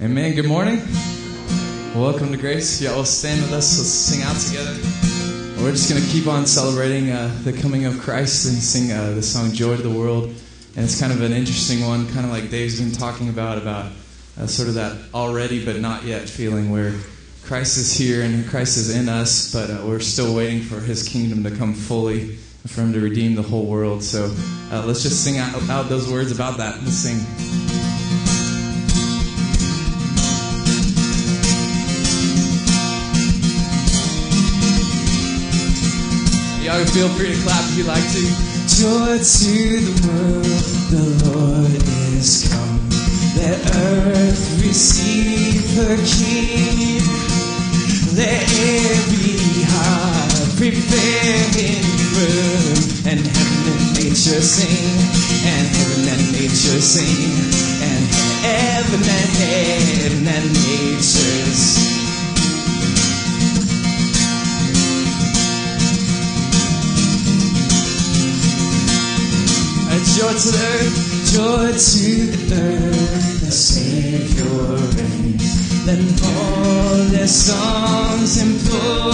Amen. Good morning. Welcome to Grace. Yeah, will stand with us. Let's sing out together. We're just going to keep on celebrating uh, the coming of Christ and sing uh, the song "Joy to the World." And it's kind of an interesting one, kind of like Dave's been talking about, about uh, sort of that already but not yet feeling where Christ is here and Christ is in us, but uh, we're still waiting for His kingdom to come fully, for Him to redeem the whole world. So uh, let's just sing out, out those words about that. Let's sing. Y'all feel free to clap if you like to. Joy to the world, the Lord is come. Let earth receive her King. Let every heart prepare in room, and heaven and nature sing, and heaven and nature sing, and heaven and heaven and nature Joy to the earth, joy to the earth, the Savior reigns. Let all their songs employ,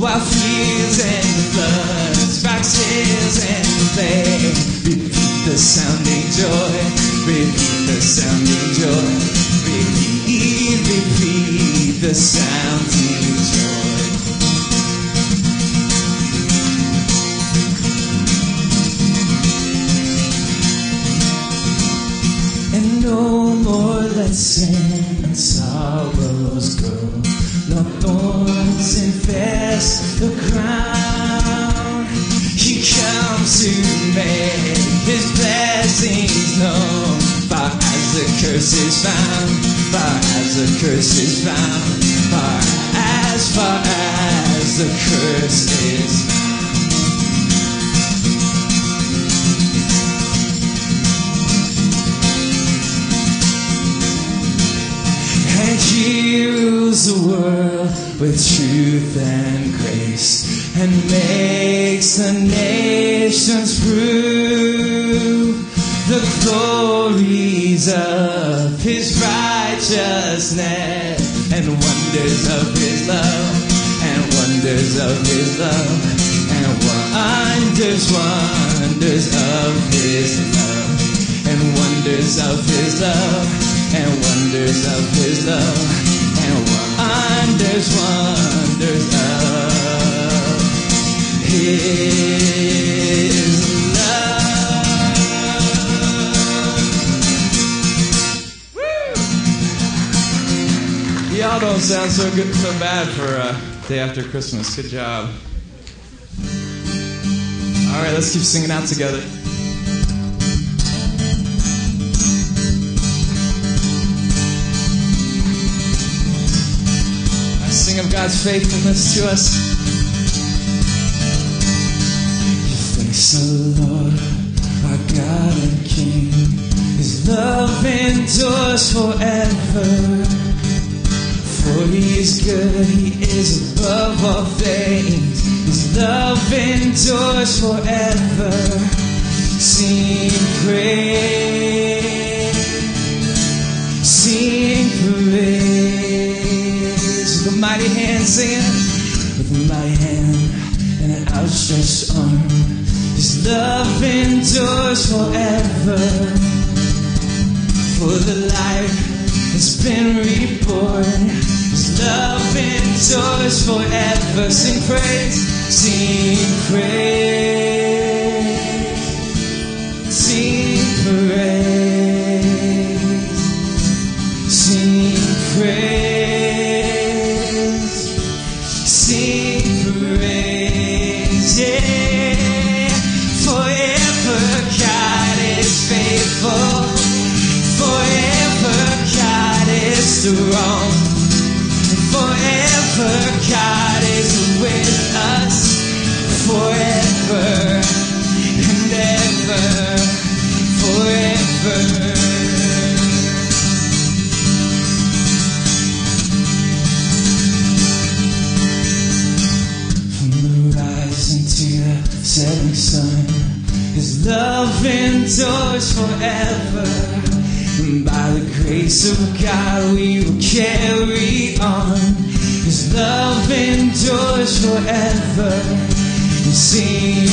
while fields and floods, hills and play. Repeat the sounding joy, repeat the sounding joy, repeat, repeat the sounding joy. Sin and sorrows go. No thorns infest the crown. He comes to make his blessings known. Far as the curse is found, far as the curse is found, far as far as the curse is the world with truth and grace and makes the nations prove the glories of his righteousness and wonders of his love and wonders of his love and wonders, wonders of his love and wonders of his love and wonders of his love wonders, wonders of his love. Y'all don't sound so good, so bad for uh, day after Christmas. Good job. All right, let's keep singing out together. Sing of God's faithfulness to us. Thanks the Lord, our God and King. His love endures forever. For he is good, he is above all things. His love endures forever. Sing praise, sing praise. With a mighty hand singing, with a mighty hand and an outstretched arm. His love endures forever. For the life has been reborn. His love endures forever. Sing praise, sing praise, sing praise, sing praise, God is with us. Forever and ever. Forever. From the rising to the setting sun, His love endures forever. And by the grace of God, we will carry on. His love endures forever. And sing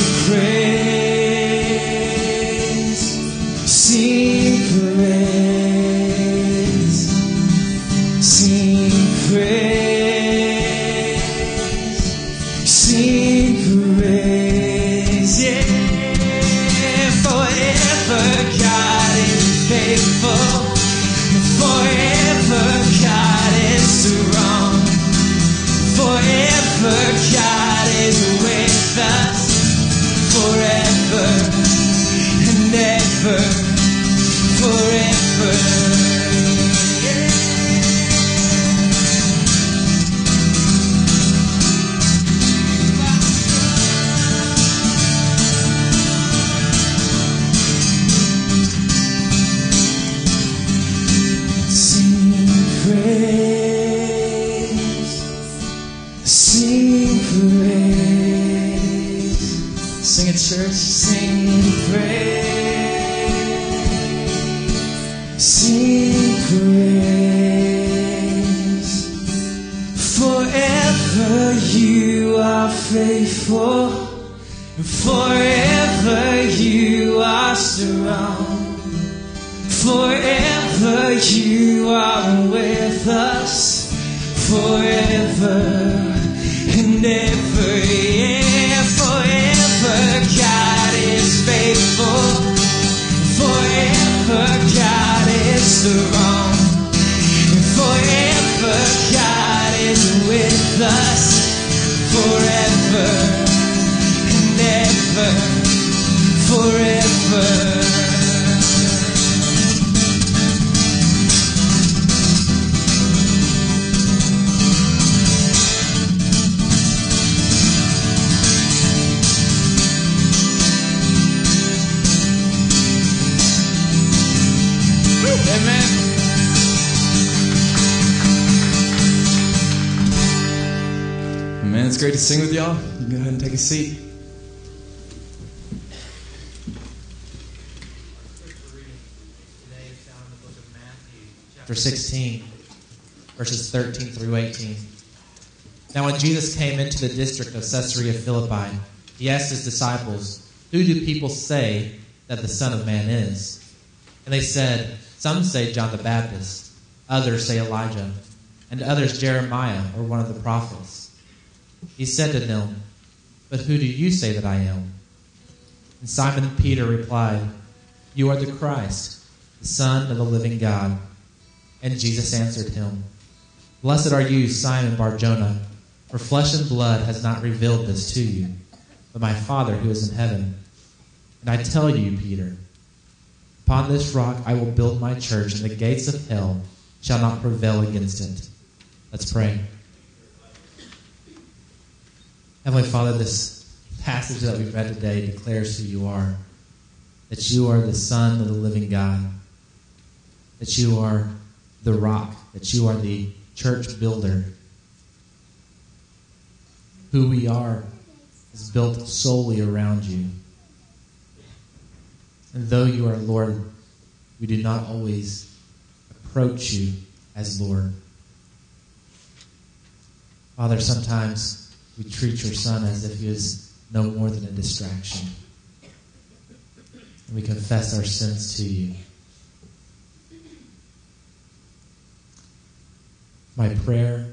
ever, forever. Amen. Man, it's great to sing with y'all. You can go ahead and take a seat. Chapter 16, verses 13 through 18. Now, when Jesus came into the district of Caesarea Philippi, he asked his disciples, Who do people say that the Son of Man is? And they said, Some say John the Baptist, others say Elijah, and others Jeremiah or one of the prophets. He said to them, But who do you say that I am? And Simon Peter replied, You are the Christ, the Son of the living God. And Jesus answered him, Blessed are you, Simon Barjona, for flesh and blood has not revealed this to you, but my Father who is in heaven. And I tell you, Peter, upon this rock I will build my church, and the gates of hell shall not prevail against it. Let's pray. Heavenly Father, this passage that we've read today declares who you are. That you are the Son of the living God. That you are the rock. That you are the church builder. Who we are is built solely around you. And though you are Lord, we do not always approach you as Lord. Father, sometimes we treat your son as if he is no more than a distraction. And we confess our sins to you. My prayer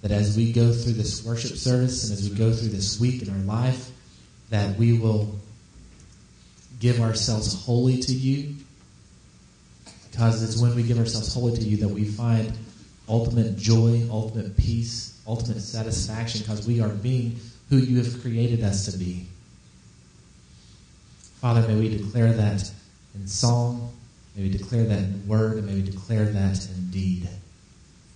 that as we go through this worship service and as we go through this week in our life, that we will give ourselves wholly to you. Because it's when we give ourselves wholly to you that we find ultimate joy, ultimate peace, ultimate satisfaction, because we are being who you have created us to be. Father, may we declare that in song, may we declare that in word, and may we declare that in deed.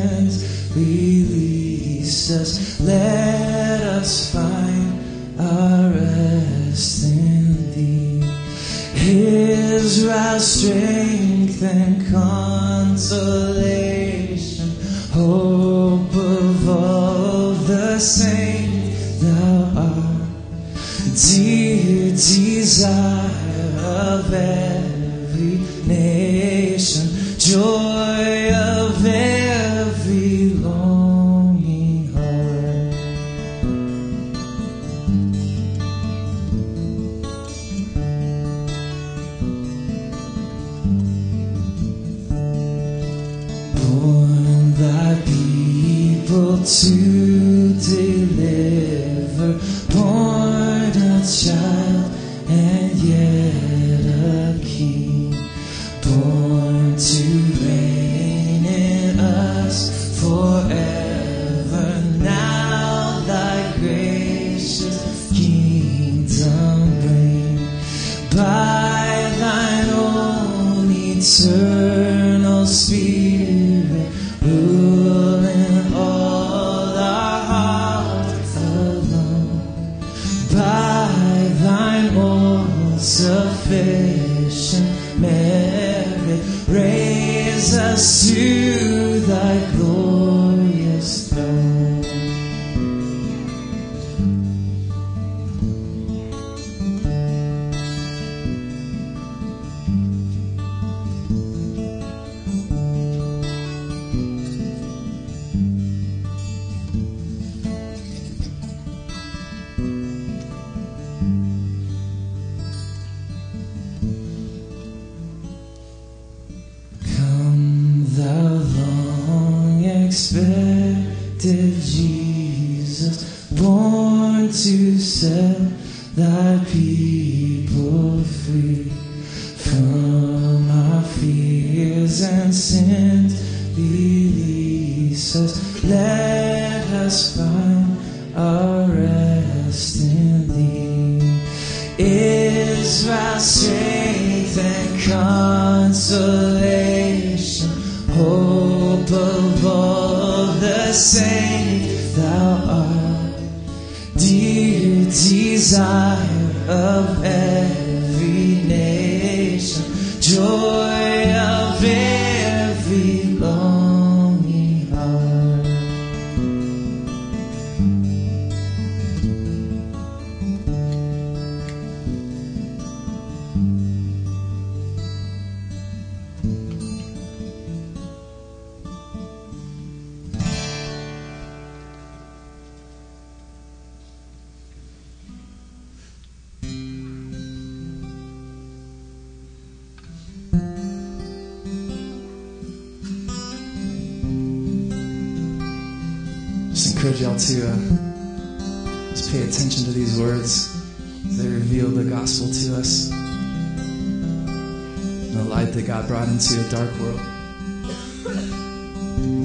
And sins. Release us, let us find our rest in thee. His Israel's strength and consolation, hope of all the saints, thou art dear desire of every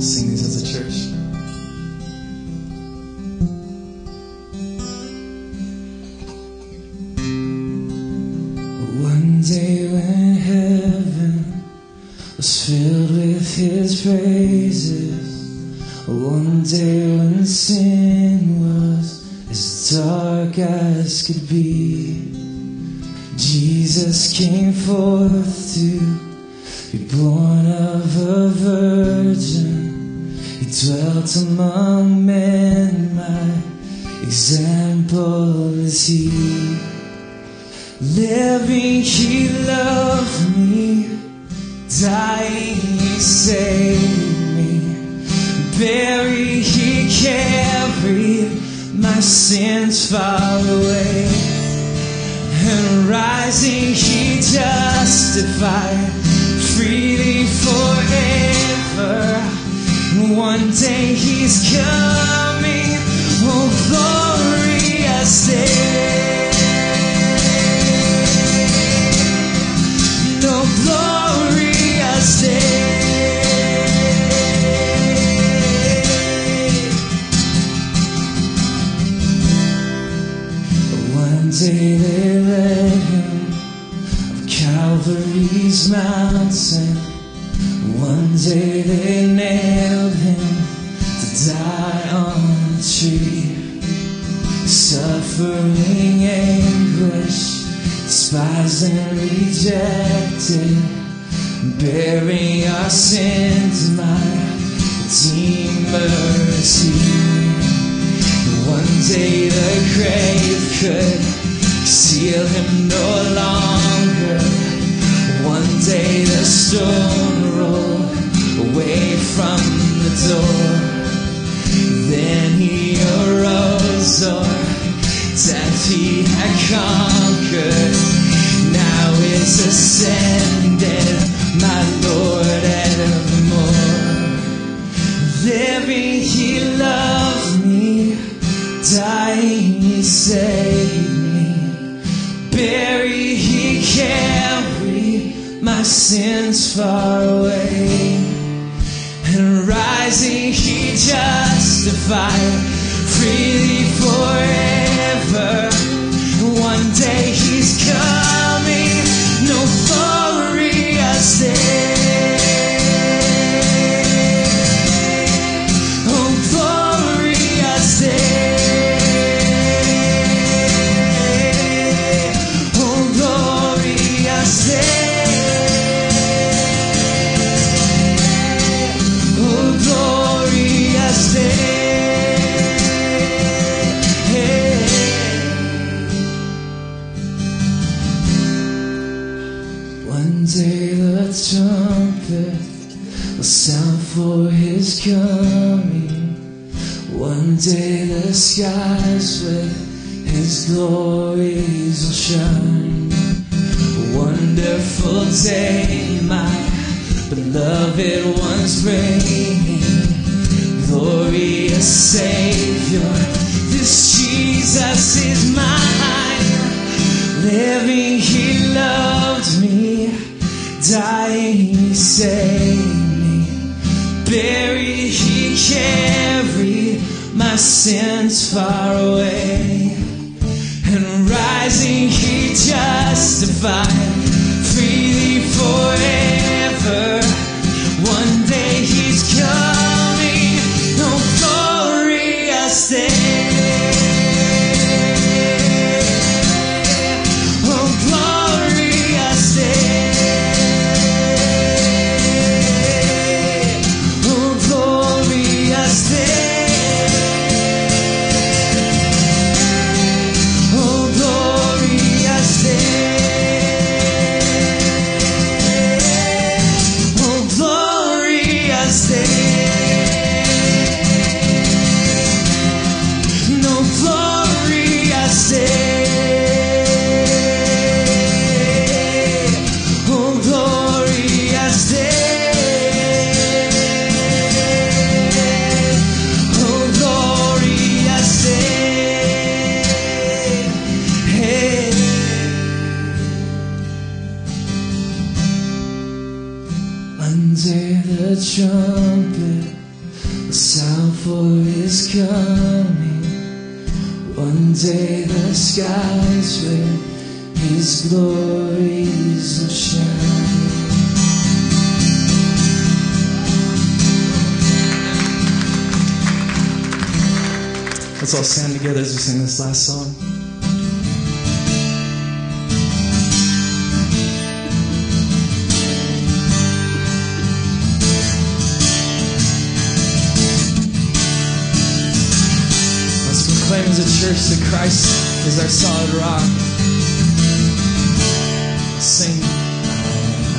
sing these as a church. One day when heaven was filled with his praises, one day when sin was as dark as could be, Jesus came forth to be born of a virgin. He dwelt among men, my example is he. Living, he loved me. Dying, he saved me. Buried, he carried my sins far away. And rising, he justified freely forever. One day he's coming, oh glorious day. And rejected, bearing our sins, my redeemer's here. One day the grave could seal him no longer. One day the stone rolled away from the door. Then he arose, or death he had conquered. Now is ascended, my Lord evermore. Living he loved me, dying he saved me. Buried he carried my sins far away. And rising he justified freely forever. One day he's coming, glories will shine. Wonderful day, my beloved ones bringing glorious Savior. This Jesus is mine. Living, He loved me. Dying, He saved me. Buried, He carried my sins far away. Justified Let's all stand together as we sing this last song. Let's proclaim as a church that Christ is our solid rock. Sing.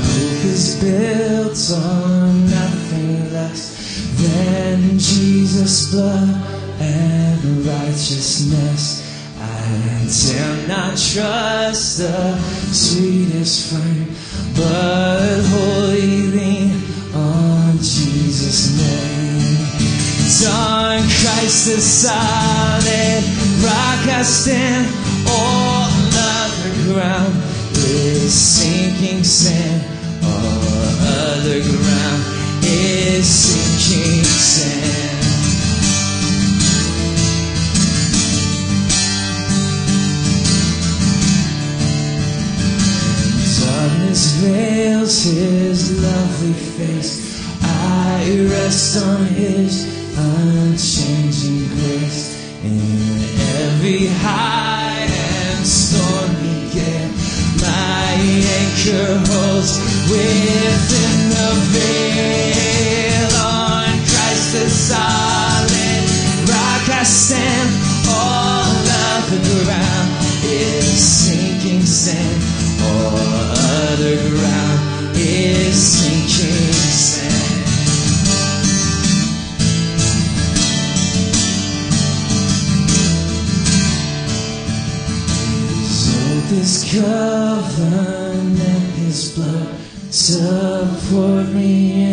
hope is built on nothing less than Jesus' blood and righteousness. I dare not trust the sweetest frame, but wholly lean on Jesus' name. It's on Christ the solid rock I stand. All other ground is sinking sand. All other ground is sinking sand. His lovely face. I rest on His unchanging grace. In every high and stormy gale, my anchor holds within the veil. On Christ the solid rock I stand. All of the ground is sinking sand. All other ground this covenant, His blood support me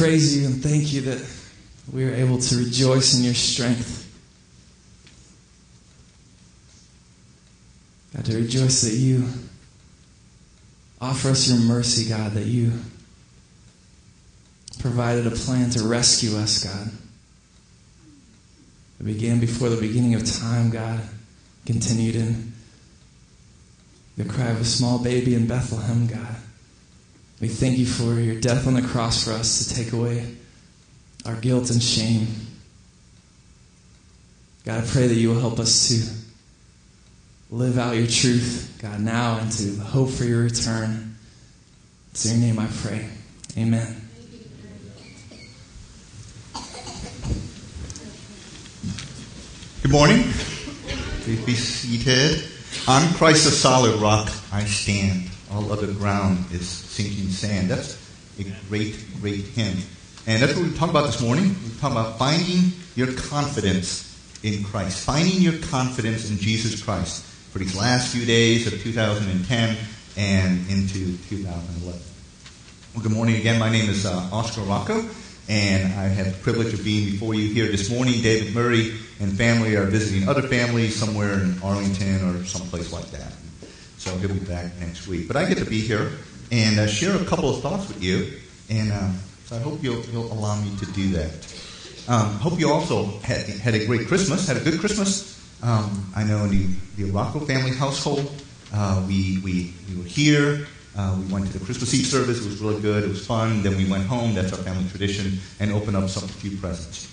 praise you and thank you that we are able to rejoice in your strength. God, to rejoice that you offer us your mercy, God, that you provided a plan to rescue us, God. It began before the beginning of time, God, continued in the cry of a small baby in Bethlehem, God. We thank you for your death on the cross for us to take away our guilt and shame. God, I pray that you will help us to live out your truth, God, now and to hope for your return. It's in your name I pray. Amen. Good morning. Please be seated. On Christ the solid rock I stand. All other ground is sinking sand. That's a great, great hymn. And that's what we talk about this morning. We talk about finding your confidence in Christ. Finding your confidence in Jesus Christ for these last few days of 2010 and into 2011. Well, good morning again. My name is uh, Oscar Rocco, and I have the privilege of being before you here this morning. David Murray and family are visiting other families somewhere in Arlington or someplace like that. So he'll be back next week. But I get to be here and uh, share a couple of thoughts with you, and uh, so I hope you'll, you'll allow me to do that. Um, hope you also had, had a great Christmas, had a good Christmas. Um, I know in the, the Rocco family household, uh, we, we, we were here. Uh, we went to the Christmas Eve service. It was really good. It was fun. Then we went home. That's our family tradition, and open up some few presents.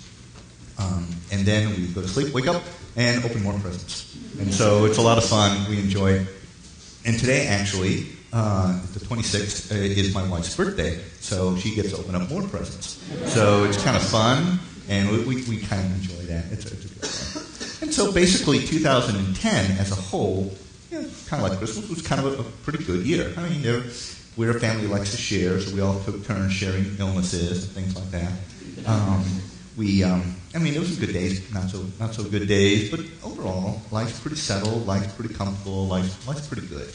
Um, and then we go to sleep, wake up, and open more presents. And so it's a lot of fun. We enjoy it. And today, actually, uh, the 26th, uh, is my wife's birthday, so she gets to open up more presents. So it's kind of fun, and we, we, we kind of enjoy that. It's, it's a good fun. And so basically, 2010 as a whole kind of like Christmas, was kind of a, a pretty good year. I mean, there, we're a family who likes to share, so we all took turns sharing illnesses and things like that. Um, we, um, I mean, it was good days, not so not so good days, but overall, life's pretty settled, life's pretty comfortable, life, life's pretty good.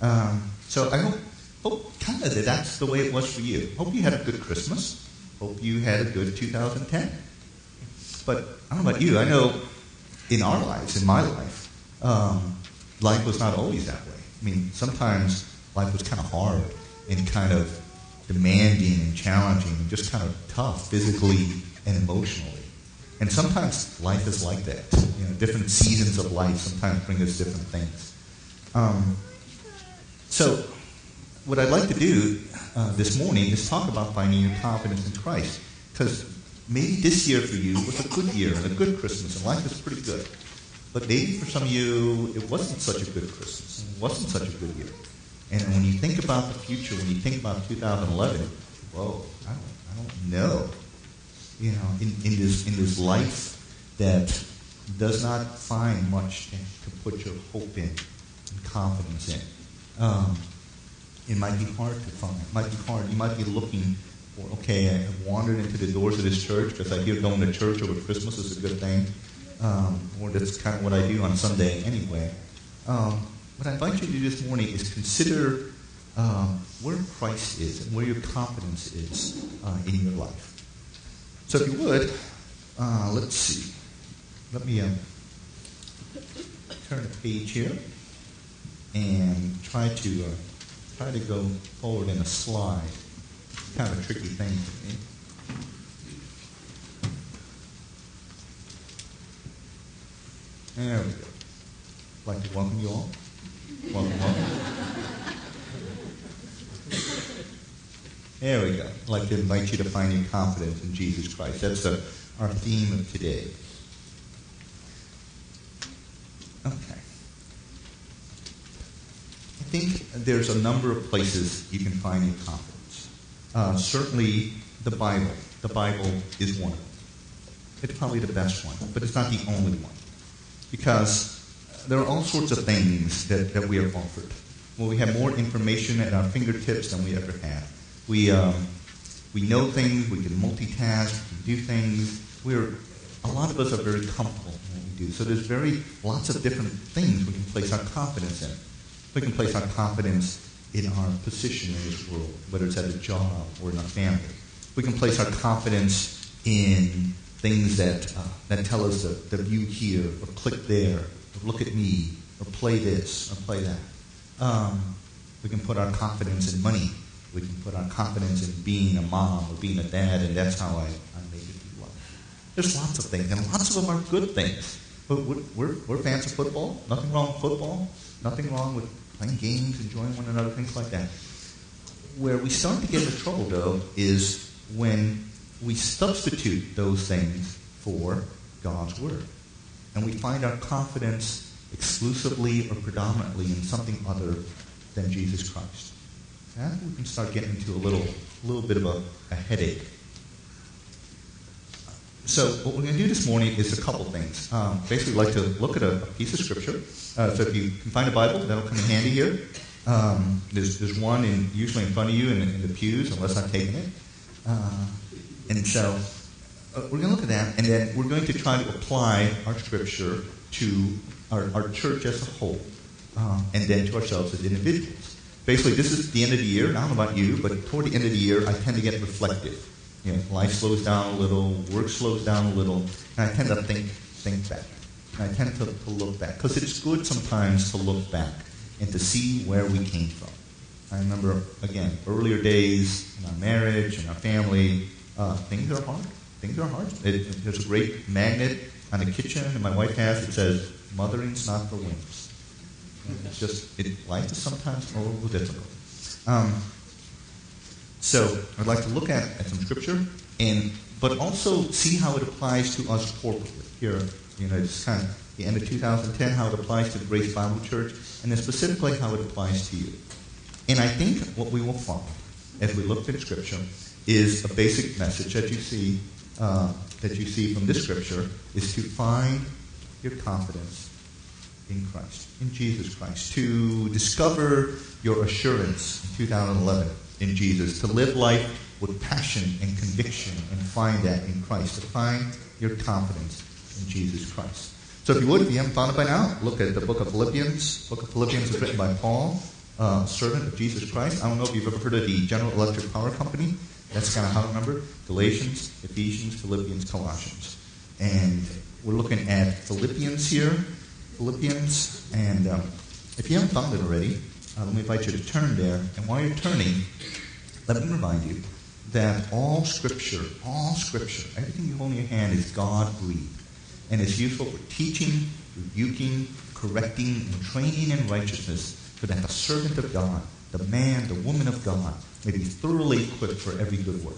Um, so I hope, hope kind of that that's the way it was for you. Hope you had a good Christmas. Hope you had a good 2010. But I don't know about you. I know in our lives, in my life, um, life was not always that way. I mean, sometimes life was kind of hard and kind of demanding and challenging and just kind of tough physically and emotionally. And sometimes life is like that. You know, different seasons of life sometimes bring us different things. Um, so, what I'd like to do uh, this morning is talk about finding your confidence in Christ. Because maybe this year for you was a good year and a good Christmas, and life was pretty good. But maybe for some of you, it wasn't such a good Christmas. It wasn't such a good year. And when you think about the future, when you think about 2011, whoa, I don't, I don't know. You know, in, in this in this life that does not find much to, to put your hope in and confidence in. Um, it might be hard to find. It might be hard. You might be looking for, okay, I have wandered into the doors of this church because I hear going to church over Christmas is a good thing. Um, or that's kind of what I do on Sunday anyway. Um, what I invite you to do this morning is consider um, where Christ is and where your confidence is uh, in your life. So if you would, uh, let's see. Let me um, turn the page here and try to uh, try to go forward in a slide. It's Kind of a tricky thing for me. There we go. I'd like to welcome you all. Welcome, welcome. There we go. I'd like to invite you to find your confidence in Jesus Christ. That's uh, our theme of today. Okay. I think there's a number of places you can find your confidence. Uh, certainly, the Bible. The Bible is one. It's probably the best one, but it's not the only one. Because there are all sorts of things that, that we are offered. Well, we have more information at our fingertips than we ever had. We, um, we know things, we can multitask, we can do things. We're, a lot of us are very comfortable in what we do. So there's very lots of different things we can place our confidence in. We can place our confidence in our position in this world, whether it's at a job or in our family. We can place our confidence in things that, uh, that tell us that, that view here, or click there, or look at me, or play this, or play that. Um, we can put our confidence in money. We can put our confidence in being a mom or being a dad, and that's how I, I make it through life. There's lots of things, and lots of them are good things. But we're, we're fans of football. Nothing wrong with football. Nothing wrong with playing games, enjoying one another, things like that. Where we start to get into trouble, though, is when we substitute those things for God's Word. And we find our confidence exclusively or predominantly in something other than Jesus Christ. And we can start getting into a little, little bit of a, a headache. So what we're going to do this morning is a couple things. Um, basically, we'd like to look at a, a piece of Scripture. Uh, so if you can find a Bible, that'll come in handy here. Um, there's, there's one in, usually in front of you in, in the pews, unless I've taken it. Uh, and so uh, we're going to look at that, and then we're going to try to apply our Scripture to our, our church as a whole, um, and then to ourselves as individuals. Basically, this is the end of the year. I don't know about you, but toward the end of the year, I tend to get reflective. You know, life slows down a little, work slows down a little, and I tend to think think back. And I tend to, to look back because it's good sometimes to look back and to see where we came from. I remember again earlier days in our marriage and our family. Uh, things are hard. Things are hard. It, there's a great magnet on the kitchen, and my wife has. It says, "Mothering's not for wimps." It's just it, life is sometimes a little difficult. Um, so I'd like to look at, at some scripture, and but also see how it applies to us corporately. Here, you know, it's kind of the end of 2010, how it applies to the Grace Bible Church, and then specifically how it applies to you. And I think what we will find as we look at Scripture is a basic message that you see uh, that you see from this Scripture is to find your confidence in Christ, in Jesus Christ, to discover your assurance in 2011 in Jesus, to live life with passion and conviction and find that in Christ, to find your confidence in Jesus Christ. So if you would, if you haven't found it by now, look at the book of Philippians. The book of Philippians is written by Paul, uh, servant of Jesus Christ. I don't know if you've ever heard of the General Electric Power Company. That's kind of how to remember Galatians, Ephesians, Philippians, Colossians. And we're looking at Philippians here. Philippians. And um, if you haven't found it already, uh, let me invite you to turn there. And while you're turning, let me remind you that all Scripture, all Scripture, everything you hold in your hand is God breathed. And is useful for teaching, rebuking, correcting, and training in righteousness, so that the servant of God, the man, the woman of God, may be thoroughly equipped for every good work.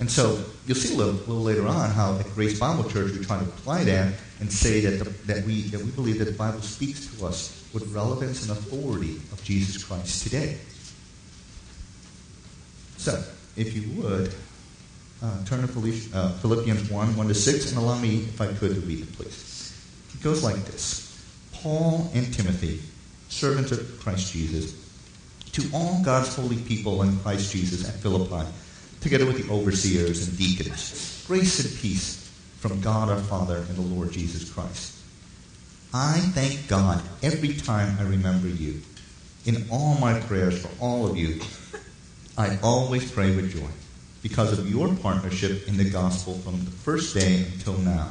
And so you'll see a little, little, later on how at Grace Bible Church we try to apply that and say that, the, that, we, that we believe that the Bible speaks to us with relevance and authority of Jesus Christ today. So, if you would, uh, turn to uh, Philippians 1 1 to 6, and allow me, if I could, to read it, please. It goes like this Paul and Timothy, servants of Christ Jesus, to all God's holy people in Christ Jesus at Philippi, together with the overseers and deacons, grace and peace from God our Father and the Lord Jesus Christ. I thank God every time I remember you. In all my prayers for all of you, I always pray with joy because of your partnership in the gospel from the first day until now.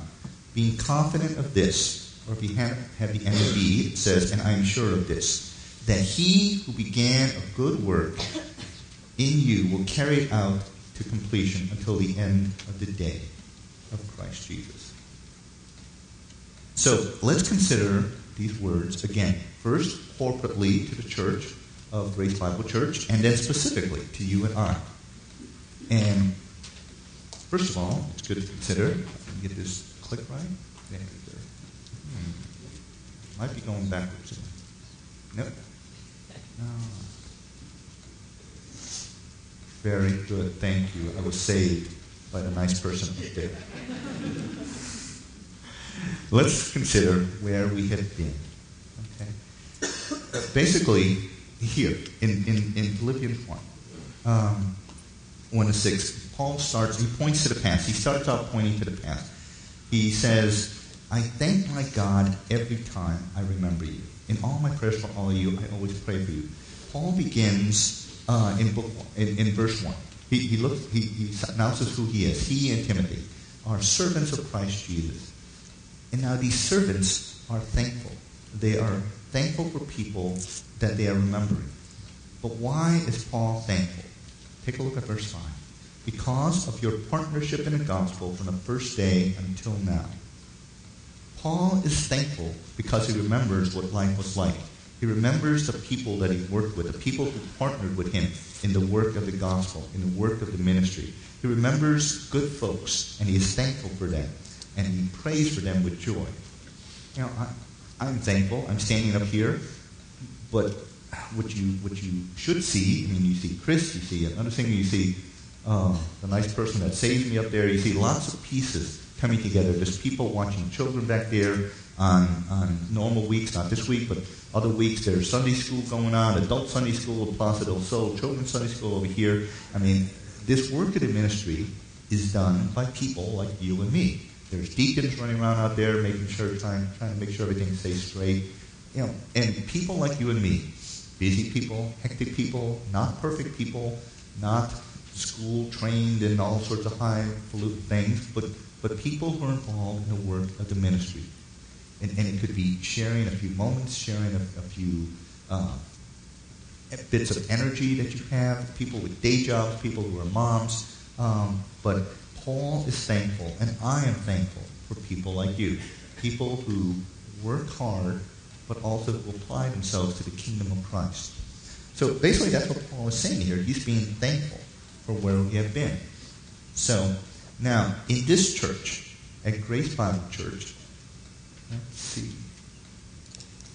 Being confident of this, or if you have, have the NIV, it says, and I am sure of this, that he who began a good work in you will carry it out to completion until the end of the day of Christ Jesus. So let's consider these words again. First, corporately to the church of Grace Bible Church, and then specifically to you and I. And first of all, it's good to consider. Get this click right. There. Hmm. Might be going backwards. Nope. No. Very good. Thank you. I was saved by the nice person up there. Let's consider where we have been. Okay. Basically, here in, in, in Philippians 1. Um, 1 to 6, Paul starts, he points to the past. He starts out pointing to the past. He says, I thank my God every time I remember you. In all my prayers for all of you, I always pray for you. Paul begins uh, in book in, in, verse 1. He, he, looks, he, he announces who he is. He and Timothy are servants of Christ Jesus. And now these servants are thankful. They are thankful for people that they are remembering. But why is Paul thankful? Take a look at verse 5. Because of your partnership in the gospel from the first day until now. Paul is thankful because he remembers what life was like. He remembers the people that he worked with, the people who partnered with him in the work of the gospel, in the work of the ministry. He remembers good folks, and he is thankful for them, and he prays for them with joy. You know, I, I'm thankful. I'm standing up here, but what you what you should see. I mean, you see Chris, you see another thing, you see uh, the nice person that saved me up there. You see lots of pieces coming together. There's people watching children back there on on normal weeks, not this week, but other weeks. There's Sunday school going on, adult Sunday school at Plaza del Sol, children's Sunday school over here. I mean, this work of the ministry is done by people like you and me. There's deacons running around out there making sure, trying, trying to make sure everything stays straight. You know, and people like you and me busy people, hectic people, not perfect people, not school trained in all sorts of highfalutin things, but, but people who are involved in the work of the ministry. And, and it could be sharing a few moments, sharing a, a few uh, bits of energy that you have, people with day jobs, people who are moms. Um, but Paul is thankful, and I am thankful for people like you, people who work hard but also to apply themselves to the kingdom of Christ. So basically, that's what Paul is saying here. He's being thankful for where we have been. So now, in this church, at Grace Bible Church, let's see,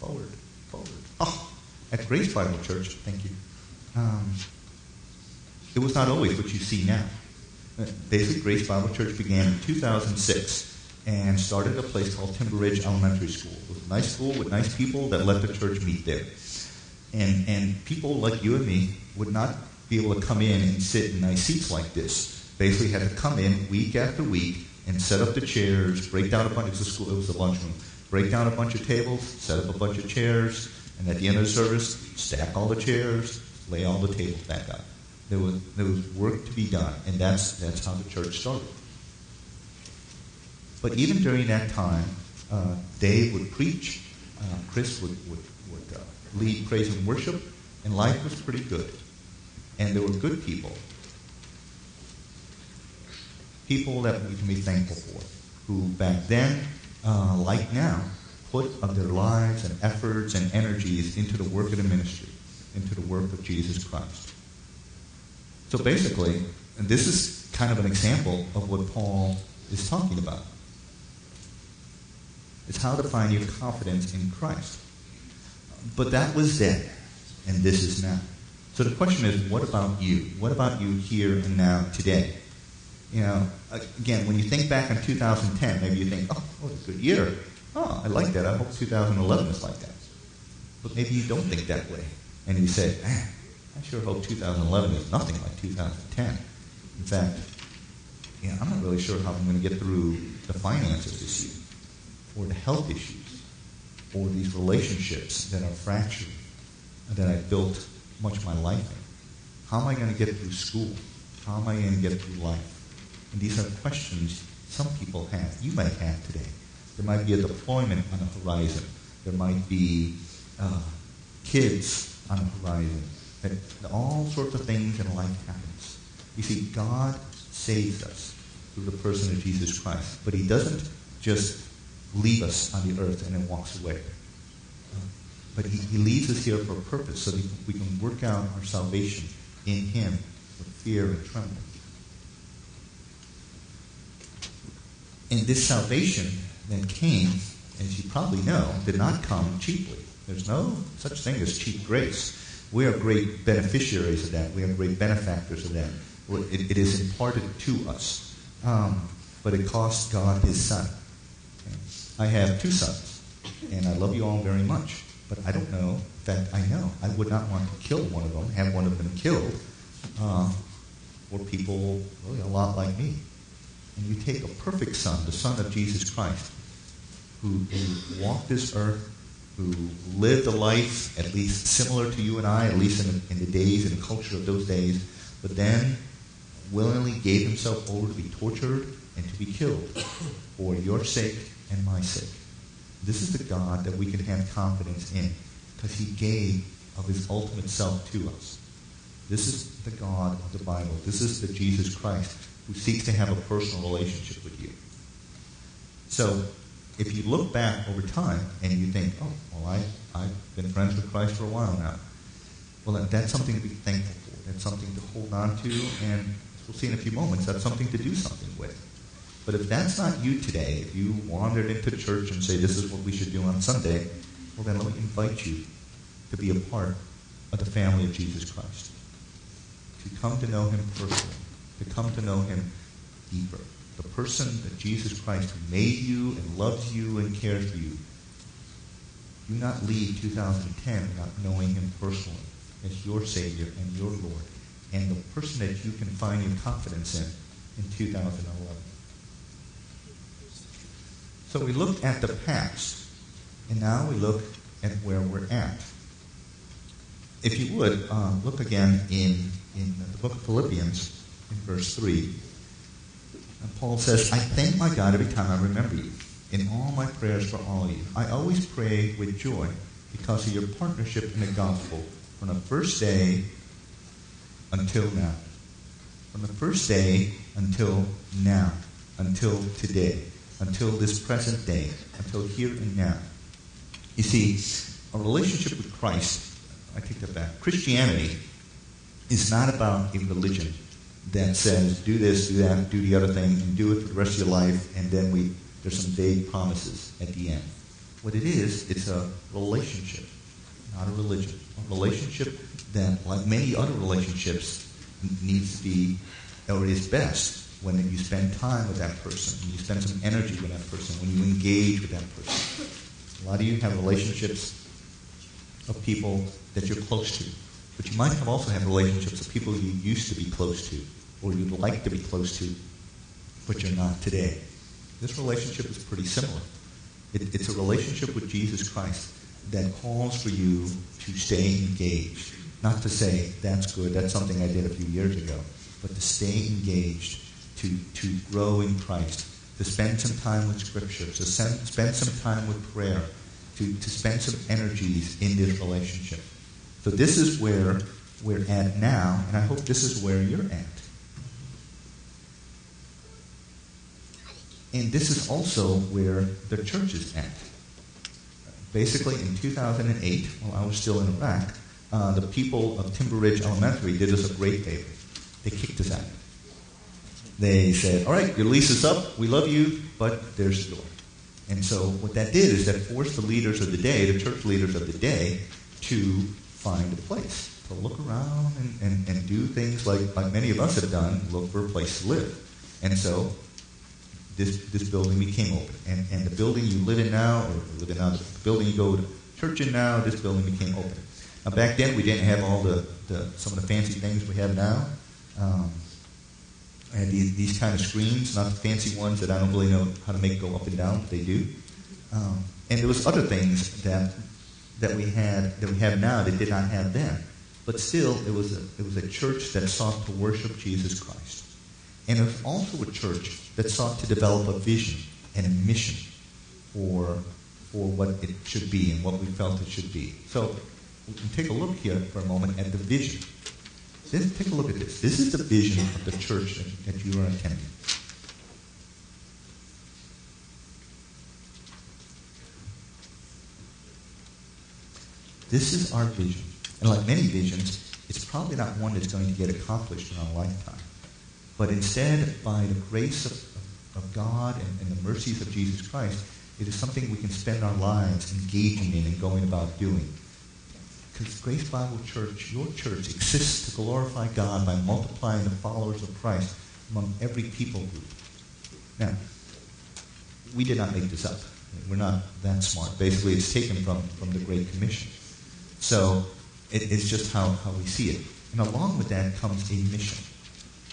forward, forward. Oh, at Grace Bible Church, thank you. Um, it was not always what you see now. Uh, basically, Grace Bible Church began in 2006 and started a place called Timber Ridge Elementary School. It was a nice school with nice people that let the church meet there. And, and people like you and me would not be able to come in and sit in nice seats like this. Basically, had to come in week after week and set up the chairs, break down a bunch. It was school. It was lunchroom. Break down a bunch of tables, set up a bunch of chairs, and at the end of the service, stack all the chairs, lay all the tables back up. There was there was work to be done, and that's that's how the church started. But even during that time, uh, Dave would preach, uh, Chris would would, would uh, lead praise and worship, and life was pretty good. And there were good people, people that we can be thankful for, who back then, uh, like now, put of their lives and efforts and energies into the work of the ministry, into the work of Jesus Christ. So basically, this is kind of an example of what Paul is talking about. It's how to find your confidence in Christ. But that was then, and this is now. So the question is, what about you? What about you here and now today? You know, again, when you think back on 2010, maybe you think, oh, what a good year. Oh, I like that. I hope 2011 is like that. But maybe you don't think that way. And you say, man, I sure hope 2011 is nothing like 2010. In fact, you know, I'm not really sure how I'm going to get through the finances this year, or the health issues, or these relationships that are fractured, that I built much of my life in. How am I going to get through school? How am I going to get through life? And these are questions some people have, you might have today. There might be a deployment on the horizon. There might be uh, kids on the horizon. That all sorts of things in life happens. You see, God saves us through the person of Jesus Christ, but He doesn't just leave us on the earth and then walks away. But he, he leaves us here for a purpose so that we can work out our salvation in Him with fear and trembling. And this salvation then came, as you probably know, did not come cheaply. There's no such thing as cheap grace. We are great beneficiaries of that. We are great benefactors of that. It, it is imparted to us. Um, but it cost God his son. Okay. I have two sons, and I love you all very much. But I don't know. Fact, I know I would not want to kill one of them, have one of them killed, uh, for people really a lot like me. And you take a perfect son, the son of Jesus Christ, who, who walked this earth, who lived a life at least similar to you and I, at least in the, in the days and the culture of those days, but then willingly gave himself over to be tortured and to be killed for your sake and my sake. This is the God that we can have confidence in because he gave of his ultimate self to us. This is the God of the Bible. This is the Jesus Christ who seeks to have a personal relationship with you. So, if you look back over time and you think, oh, well, I, I've been friends with Christ for a while now, well, that's something to be thankful for. That's something to hold on to, and we'll see in a few moments, that's something to do something with. But if that's not you today, if you wandered into church and say, this is what we should do on Sunday, well, then let me invite you to be a part of the family of Jesus Christ, to come to know him personally to come to know him deeper. The person that Jesus Christ made you and loves you and cares for you. Do not leave 2010 without knowing him personally as your Savior and your Lord, and the person that you can find your confidence in in 2011. So we looked at the past, and now we look at where we're at. If you would, uh, look again in, in the book of Philippians, in verse 3. And Paul says, I thank my God every time I remember you in all my prayers for all of you. I always pray with joy because of your partnership in the gospel from the first day until now. From the first day until now, until today, until this present day, until here and now. You see, a relationship with Christ, I take that back. Christianity is not about a religion that says do this, do that, do the other thing, and do it for the rest of your life, and then we there's some vague promises at the end. What it is, it's a relationship, not a religion. A relationship that, like many other relationships, needs to be, or is best when you spend time with that person, when you spend some energy with that person, when you engage with that person. A lot of you have relationships of people that you're close to. But you might have also have relationships with people you used to be close to, or you'd like to be close to, but you're not today. This relationship is pretty similar. It, it's a relationship with Jesus Christ that calls for you to stay engaged. Not to say, that's good, that's something I did a few years ago, but to stay engaged, to, to grow in Christ, to spend some time with Scripture, to spend some time with prayer, to, to spend some energies in this relationship. So this is where we're at now, and I hope this is where you're at. And this is also where the church is at. Basically, in 2008, while I was still in Iraq, uh, the people of Timber Ridge Elementary did us a great favor. They kicked us out. They said, all right, your lease is up. We love you, but there's the door. And so what that did is that forced the leaders of the day, the church leaders of the day, to find a place, to look around and, and, and do things like, like many of us have done, look for a place to live. And so this, this building became open. And, and the building you live in now, or live in now, the building you go to church in now, this building became open. Now back then we didn't have all the, the some of the fancy things we have now. Um, I had these, these kind of screens, not the fancy ones that I don't really know how to make go up and down, but they do. Um, and there was other things that that we had that we have now that did not have then. But still, it was a, it was a church that sought to worship Jesus Christ. And it was also a church that sought to develop a vision and a mission for, for what it should be and what we felt it should be. So we can take a look here for a moment at the vision. Then take a look at this. This is the vision of the church that, that you are attending. This is our vision. And like many visions, it's probably not one that's going to get accomplished in our lifetime. But instead, by the grace of, of God and, and the mercies of Jesus Christ, it is something we can spend our lives engaging in and going about doing. Because Grace Bible Church, your church, exists to glorify God by multiplying the followers of Christ among every people group. Now, we did not make this up. We're not that smart. Basically, it's taken from, from the Great Commission. So it, it's just how, how we see it. And along with that comes a mission.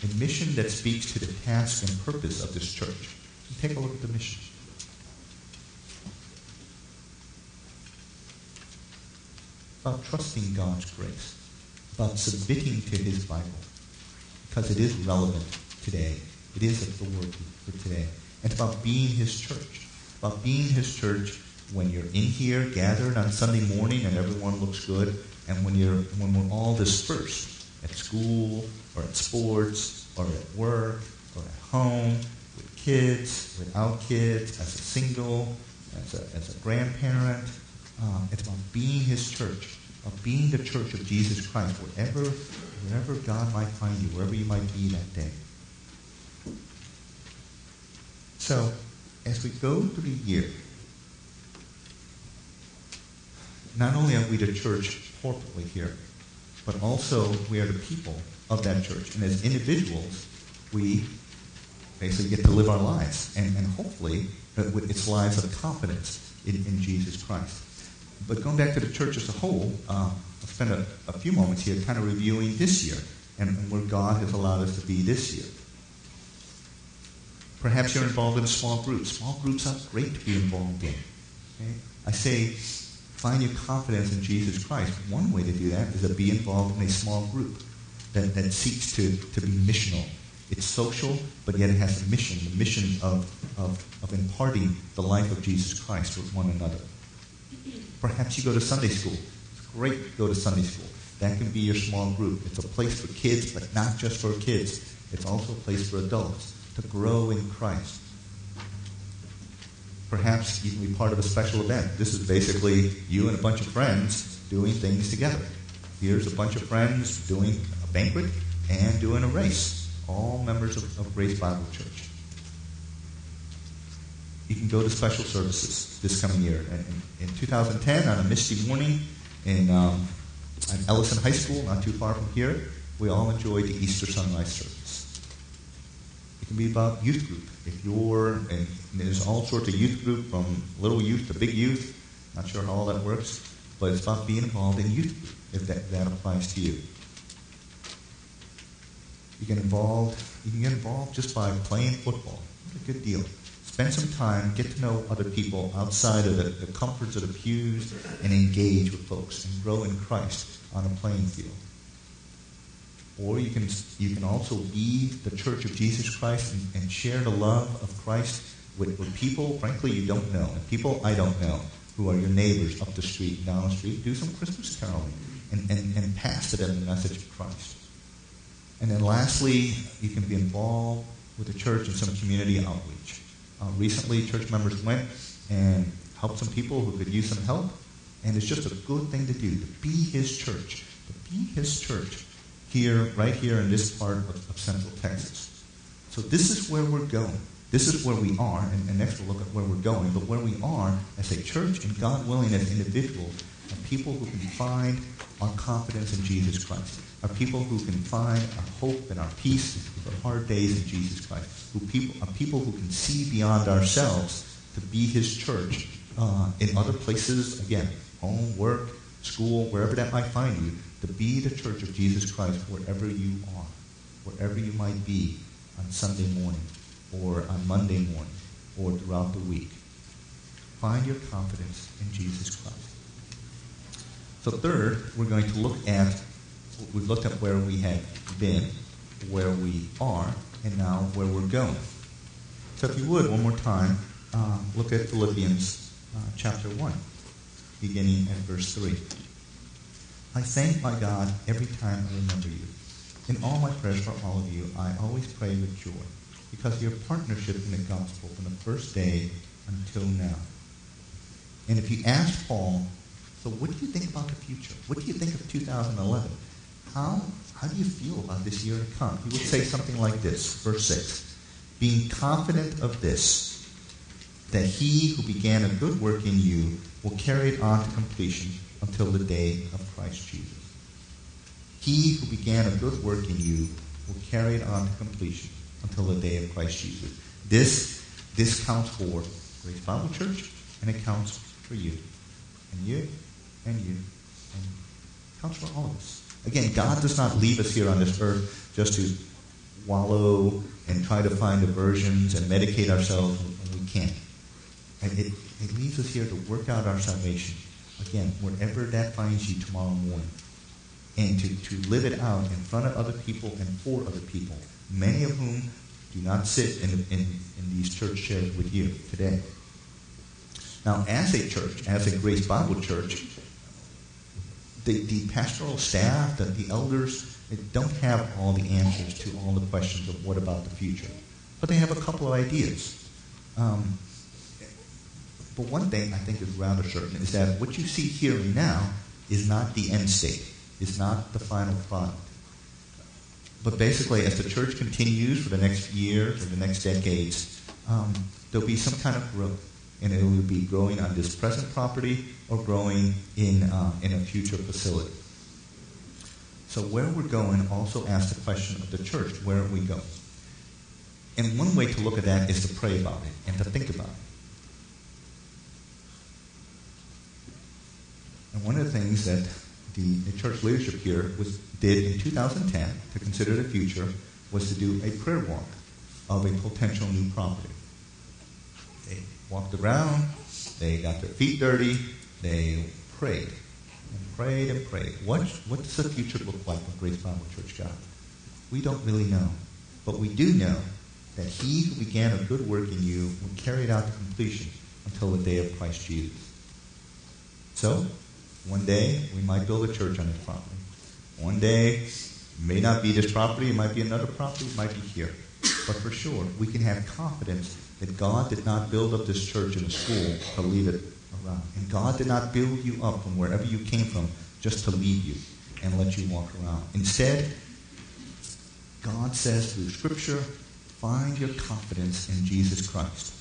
A mission that speaks to the task and purpose of this church. take a look at the mission. About trusting God's grace. About submitting to His Bible. Because it is relevant today. It is authority for today. And about being His church. About being His church when you're in here gathered on Sunday morning and everyone looks good, and when you're when we're all dispersed at school or at sports or at work or at home with kids, without kids, as a single, as a, as a grandparent. Um, it's about being His church, about being the church of Jesus Christ, wherever wherever God might find you, wherever you might be that day. So, as we go through the year, not only are we the church corporately here, but also we are the people of that church. And as individuals, we basically get to live our lives, and, and hopefully uh, its lives of confidence in, in, Jesus Christ. But going back to the church as a whole, uh, I'll spend a, a, few moments here kind of reviewing this year and, and where God has allowed us to be this year. Perhaps you're involved in a small group. Small groups are great to be involved in. Okay? I say find your confidence in Jesus Christ. One way to do that is to be involved in a small group that, that seeks to, to be missional. It's social, but yet it has a mission, the mission of, of, of imparting the life of Jesus Christ with one another. Perhaps you go to Sunday school. It's great to go to Sunday school. That can be your small group. It's a place for kids, but not just for kids. It's also a place for adults to grow in Christ perhaps you can be part of a special event. This is basically you and a bunch of friends doing things together. Here's a bunch of friends doing a banquet and doing a race, all members of, of Grace Bible Church. You can go to special services this coming year. In, in 2010, on a misty morning in um, Ellison High School, not too far from here, we all enjoyed the Easter sunrise service. Can be about youth group. If you're, and there's all sorts of youth group from little youth to big youth. Not sure how all that works, but it's about being involved in youth group, if that, that applies to you. You get involved, you can get involved just by playing football. What a good deal. Spend some time, get to know other people outside of the, the comforts of the pews, and engage with folks and grow in Christ on a playing field. Or you can, you can also be the church of Jesus Christ and, and share the love of Christ with, with people, frankly, you don't know, and people I don't know, who are your neighbors up the street, down the street. Do some Christmas caroling and, and, and pass to them the message of Christ. And then lastly, you can be involved with the church in some community outreach. Uh, recently, church members went and helped some people who could use some help, and it's just a good thing to do, to be his church, to be his church here, right here in this part of, of Central Texas. So this is where we're going. This is where we are, and, and, next we'll look at where we're going. But where we are as a church, and God willing, as individuals, are people who can find our confidence in Jesus Christ. Are people who can find our hope and our peace for hard days in Jesus Christ. Who people are people who can see beyond ourselves to be His church uh, in other places. Again, home, work, school, wherever that might find you to be the church of Jesus Christ wherever you are, wherever you might be on Sunday morning or on Monday morning or throughout the week. Find your confidence in Jesus Christ. So third, we're going to look at, we've looked at where we have been, where we are, and now where we're going. So if you would, one more time, uh, look at Philippians uh, chapter 1, beginning at verse 3. I thank my God every time I remember you. In all my prayers for all of you, I always pray with joy because of your partnership in the gospel from the first day until now. And if you ask Paul, so what do you think about the future? What do you think of 2011? How, how do you feel about this year to come? He would say something like this, verse 6. Being confident of this, that he who began a good work in you will carry it on to completion until the day of Christ Jesus. He who began a good work in you will carry it on to completion until the day of Christ Jesus. This, this counts for Grace Bible Church, and it counts for you, and you, and you, and it counts for all of us. Again, God does not leave us here on this earth just to wallow and try to find aversions and medicate ourselves when we can't. And it, it leaves us here to work out our salvation again, wherever that finds you tomorrow morning, and to, to live it out in front of other people and for other people, many of whom do not sit in, in, in these church chairs with you today. Now, as a church, as a Grace Bible Church, the, the pastoral staff, the, the elders, don't have all the answers to all the questions of what about the future. But they have a couple of ideas. Um, but one thing I think is rather certain is that what you see here and now is not the end state, is not the final product. But basically, as the church continues for the next years or the next decades, um, there'll be some kind of growth. And it will be growing on this present property or growing in, uh, in a future facility. So where we're going also asks the question of the church, where are we going? And one way to look at that is to pray about it and to think about it. And one of the things that the, the church leadership here was, did in 2010 to consider the future was to do a prayer walk of a potential new property. They walked around, they got their feet dirty, they prayed and prayed and prayed. What, what does the future look like for Grace Bible Church God? We don't really know. But we do know that he who began a good work in you will carry it out to completion until the day of Christ Jesus. So, one day, we might build a church on this property. One day, may not be this property, it might be another property, it might be here. But for sure, we can have confidence that God did not build up this church in a school to leave it around. And God did not build you up from wherever you came from just to leave you and let you walk around. Instead, God says through Scripture, find your confidence in Jesus Christ.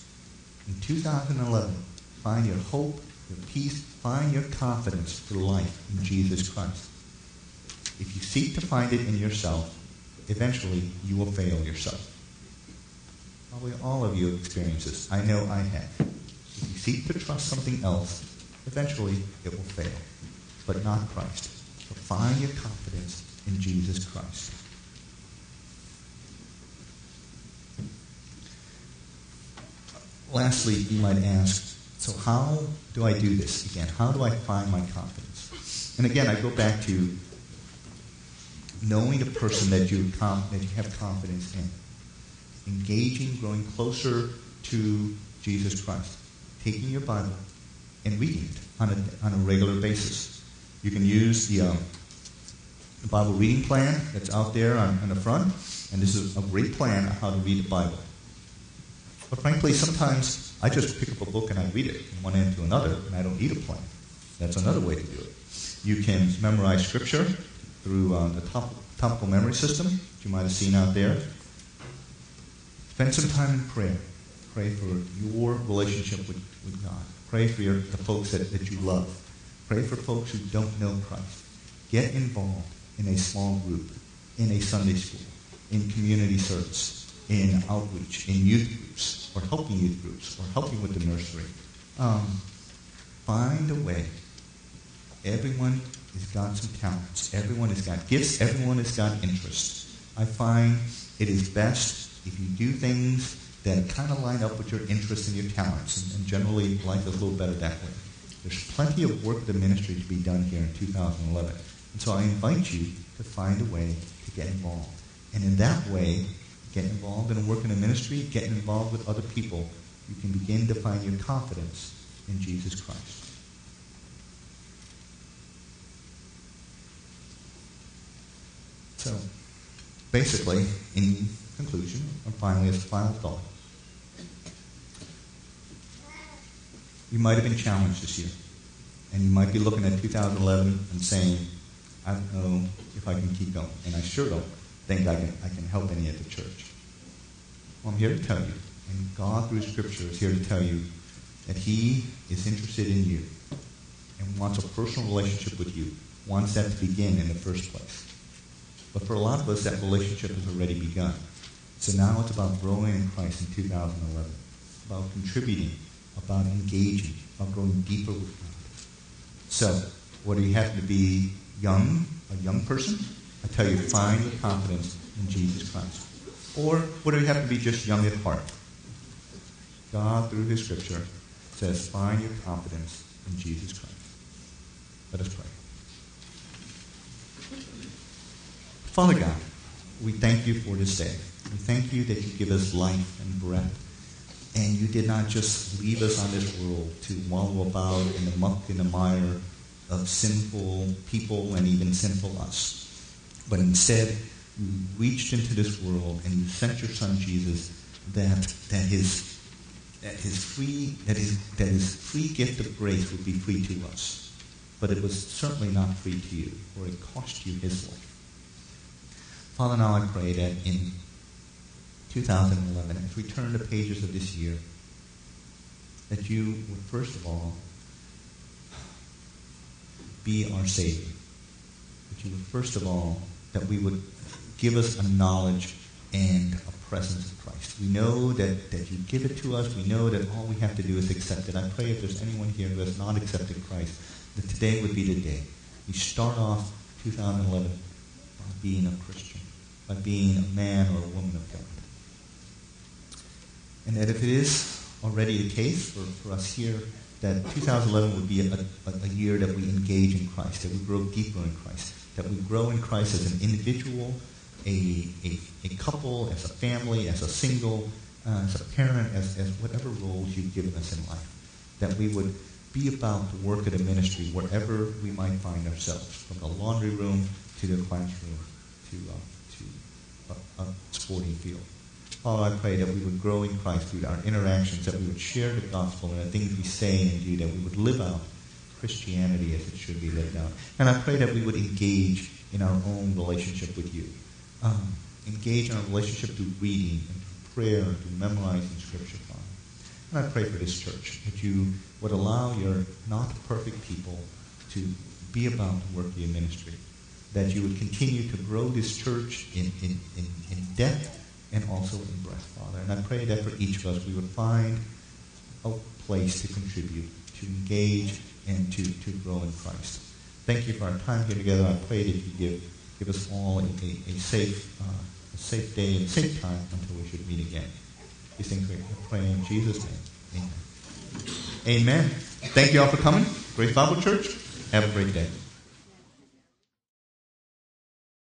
In 2011, find your hope, your peace, Find your confidence for life in Jesus Christ. If you seek to find it in yourself, eventually you will fail yourself. Probably all of you have experienced this. I know I have. If you seek to trust something else, eventually it will fail. But not Christ. So find your confidence in Jesus Christ. Lastly, you might ask, so how do I do this again? How do I find my confidence? And again, I go back to knowing a person that you, that you have confidence in, engaging, growing closer to Jesus Christ, taking your Bible and reading it on a, on a regular basis. You can use the, um, the Bible reading plan that's out there on, on the front, and this is a great plan on how to read the Bible. But frankly, sometimes I just pick up a book and I read it from one end to another, and I don't need a plan. That's another way to do it. You can memorize Scripture through uh, the top, topical memory system that you might have seen out there. Spend some time in prayer. Pray for your relationship with, with God. Pray for your, the folks that, that you love. Pray for folks who don't know Christ. Get involved in a small group, in a Sunday school, in community service, in outreach, in youth groups, or helping youth groups, or helping with the nursery. Um, find a way. Everyone has got some talents. Everyone has got gifts. Everyone has got interests. I find it is best if you do things that kind of line up with your interests and your talents. And, and generally, life is a little better that way. There's plenty of work of the ministry to be done here in 2011. And so I invite you to find a way to get involved. And in that way, get involved in a work in a ministry, get involved with other people, you can begin to find your confidence in Jesus Christ. So, basically, in conclusion, and finally, as a final thought, you might have been challenged this year. And you might be looking at 2011 and saying, I don't know if I can keep going. And I sure don't think I can, I can help any at the church. Well, I'm here to tell you, and God through Scripture is here to tell you that He is interested in you and wants a personal relationship with you, wants that to begin in the first place. But for a lot of us, that relationship has already begun. So now it's about growing in Christ in 2011, about contributing, about engaging, about growing deeper with God. So, whether you happen to be young, a young person, I tell you, find your confidence in Jesus Christ. Or whether you have to be just young at heart, God, through His Scripture, says, find your confidence in Jesus Christ. Let us pray. Father God, we thank you for this day. We thank you that you give us life and breath. And you did not just leave us on this world to wallow about in the muck and the mire of sinful people and even sinful us. But instead, you reached into this world and you sent your son Jesus that, that his that his free that his that his free gift of grace would be free to us. But it was certainly not free to you, for it cost you his life. Father, now I pray that in 2011, as we turn the pages of this year, that you would first of all be our Savior. That you would first of all, that we would give us a knowledge and a presence of Christ. We know that, that you give it to us. We know that all we have to do is accept it. I pray if there's anyone here who has not accepted Christ, that today would be the day. You start off 2011 by being a Christian, by being a man or a woman of God. And that if it is already the case for, for us here, that 2011 would be a, a, a, year that we engage in Christ, that we grow deeper in Christ, that we grow in Christ as an individual, a, a, a couple, as a family, as a single, uh, as a parent, as, as whatever roles you've given us in life. That we would be about the work of the ministry wherever we might find ourselves, from the laundry room to the classroom to, uh, to a, a sporting field. Father, I pray that we would grow in Christ through our interactions, that we would share the gospel and the things we say and do, that we would live out Christianity as it should be lived out. And I pray that we would engage in our own relationship with you. Um, engage in our relationship through reading and through prayer and through memorizing Scripture, Father. And I pray for this church, that you would allow your not perfect people to be about the work of your ministry. That you would continue to grow this church in, in, in, in depth and also in breath, Father. And I pray that for each of us we would find a place to contribute, to engage, and to, to grow in Christ. Thank you for our time here together. I pray that you give, give us all a, a, a safe, uh, a safe day and safe time until we should meet again. These things we pray in Jesus' name. Amen. Amen. Thank you all for coming. Grace Bible Church. Have a great day.